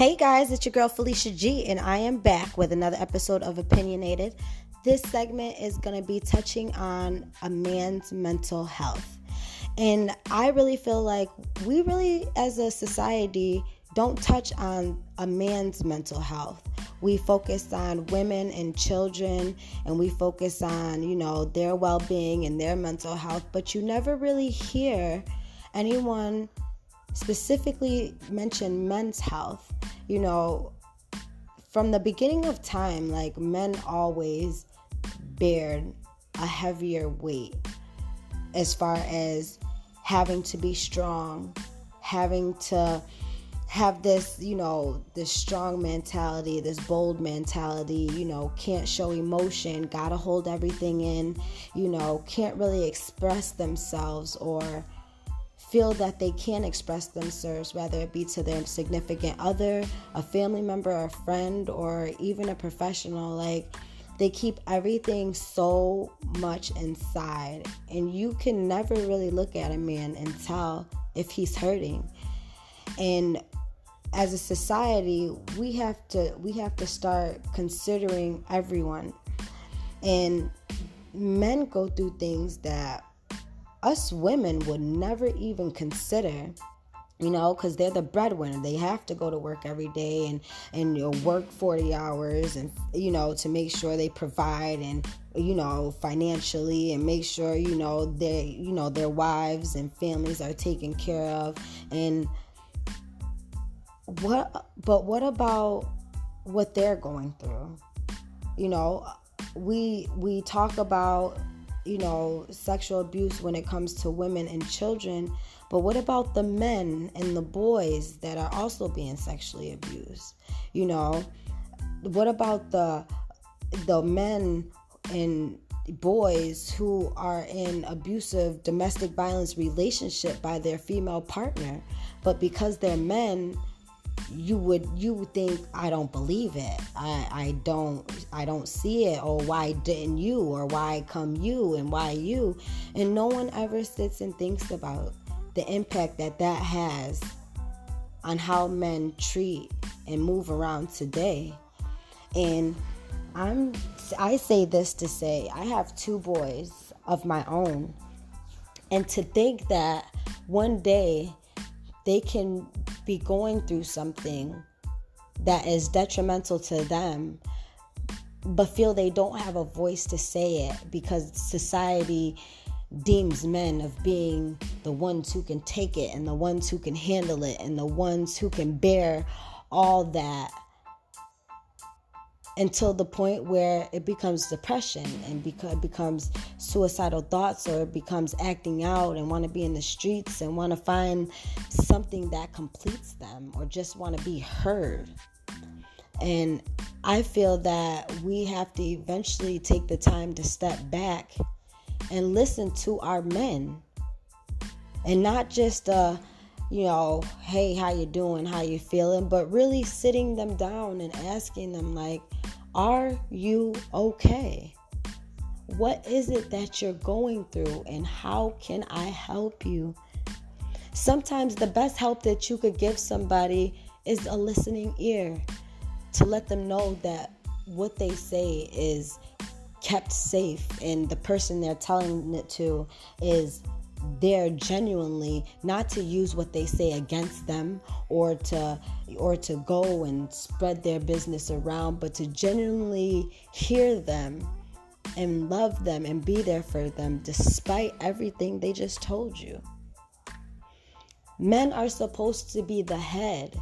Hey guys, it's your girl Felicia G, and I am back with another episode of Opinionated. This segment is going to be touching on a man's mental health. And I really feel like we really, as a society, don't touch on a man's mental health. We focus on women and children, and we focus on, you know, their well being and their mental health, but you never really hear anyone specifically mention men's health. You know, from the beginning of time, like men always bear a heavier weight as far as having to be strong, having to have this, you know, this strong mentality, this bold mentality, you know, can't show emotion, gotta hold everything in, you know, can't really express themselves or feel that they can express themselves, whether it be to their significant other, a family member, a friend, or even a professional. Like, they keep everything so much inside, and you can never really look at a man and tell if he's hurting. And as a society, we have to we have to start considering everyone. And men go through things that us women would never even consider you know because they're the breadwinner. They have to go to work every day and and you know, work 40 hours and you know to make sure they provide and you know financially and make sure you know they you know their wives and families are taken care of. And what but what about what they're going through? You know we we talk about you know, sexual abuse when it comes to women and children, but what about the men and the boys that are also being sexually abused? You know, what about the the men and boys who are in abusive domestic violence relationship by their female partner, but because they're men, you would you would think I don't believe it. I I don't I don't see it or why didn't you or why come you and why you and no one ever sits and thinks about the impact that that has on how men treat and move around today. And I'm I say this to say I have two boys of my own and to think that one day they can be going through something that is detrimental to them but feel they don't have a voice to say it because society deems men of being the ones who can take it and the ones who can handle it and the ones who can bear all that until the point where it becomes depression and beca- becomes suicidal thoughts or it becomes acting out and want to be in the streets and want to find something that completes them or just want to be heard. And I feel that we have to eventually take the time to step back and listen to our men. And not just uh you know hey how you doing? How you feeling? But really sitting them down and asking them like are you okay? What is it that you're going through, and how can I help you? Sometimes the best help that you could give somebody is a listening ear to let them know that what they say is kept safe and the person they're telling it to is there genuinely not to use what they say against them or to or to go and spread their business around but to genuinely hear them and love them and be there for them despite everything they just told you. Men are supposed to be the head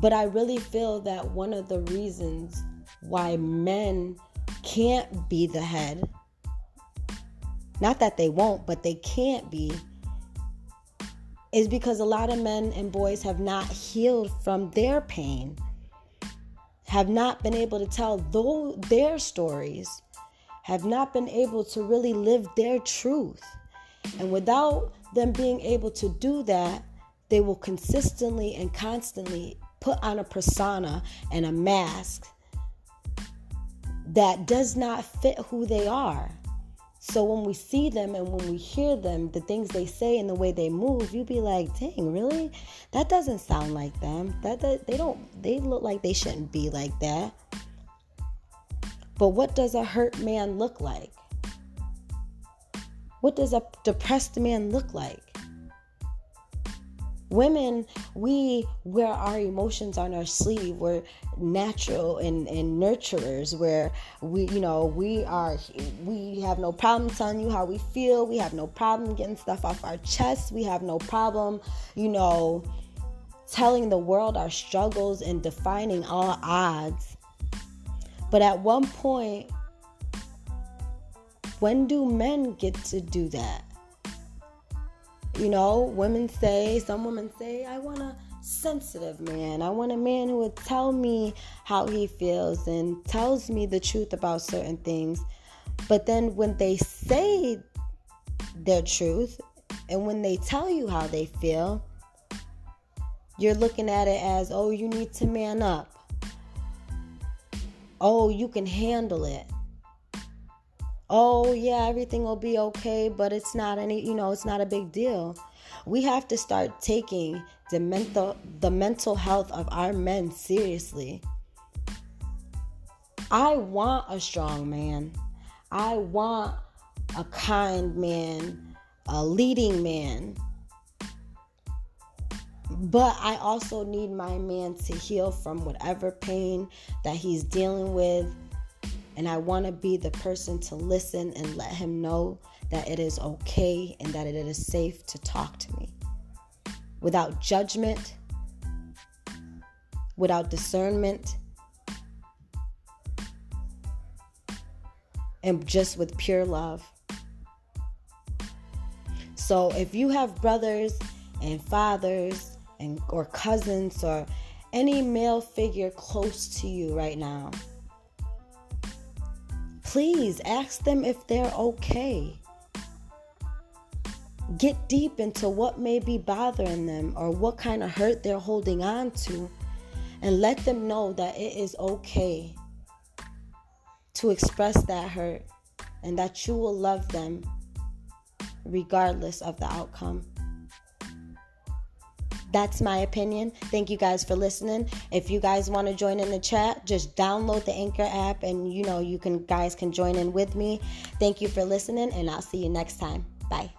but i really feel that one of the reasons why men can't be the head not that they won't, but they can't be, is because a lot of men and boys have not healed from their pain, have not been able to tell their stories, have not been able to really live their truth. And without them being able to do that, they will consistently and constantly put on a persona and a mask that does not fit who they are. So when we see them and when we hear them, the things they say and the way they move, you'd be like, "Dang, really? That doesn't sound like them. That, that they don't they look like they shouldn't be like that." But what does a hurt man look like? What does a depressed man look like? Women, we wear our emotions on our sleeve. We're natural and, and nurturers where we, you know, we are, we have no problem telling you how we feel. We have no problem getting stuff off our chest. We have no problem, you know, telling the world our struggles and defining all odds. But at one point, when do men get to do that? You know, women say, some women say, I want a sensitive man. I want a man who would tell me how he feels and tells me the truth about certain things. But then when they say their truth and when they tell you how they feel, you're looking at it as, oh, you need to man up. Oh, you can handle it oh yeah everything will be okay but it's not any you know it's not a big deal. We have to start taking the mental the mental health of our men seriously. I want a strong man. I want a kind man a leading man. But I also need my man to heal from whatever pain that he's dealing with and I want to be the person to listen and let him know that it is okay and that it is safe to talk to me without judgment, without discernment, and just with pure love. So if you have brothers and fathers and or cousins or any male figure close to you right now, Please ask them if they're okay. Get deep into what may be bothering them or what kind of hurt they're holding on to, and let them know that it is okay to express that hurt and that you will love them regardless of the outcome. That's my opinion. Thank you guys for listening. If you guys want to join in the chat, just download the Anchor app and you know you can guys can join in with me. Thank you for listening and I'll see you next time. Bye.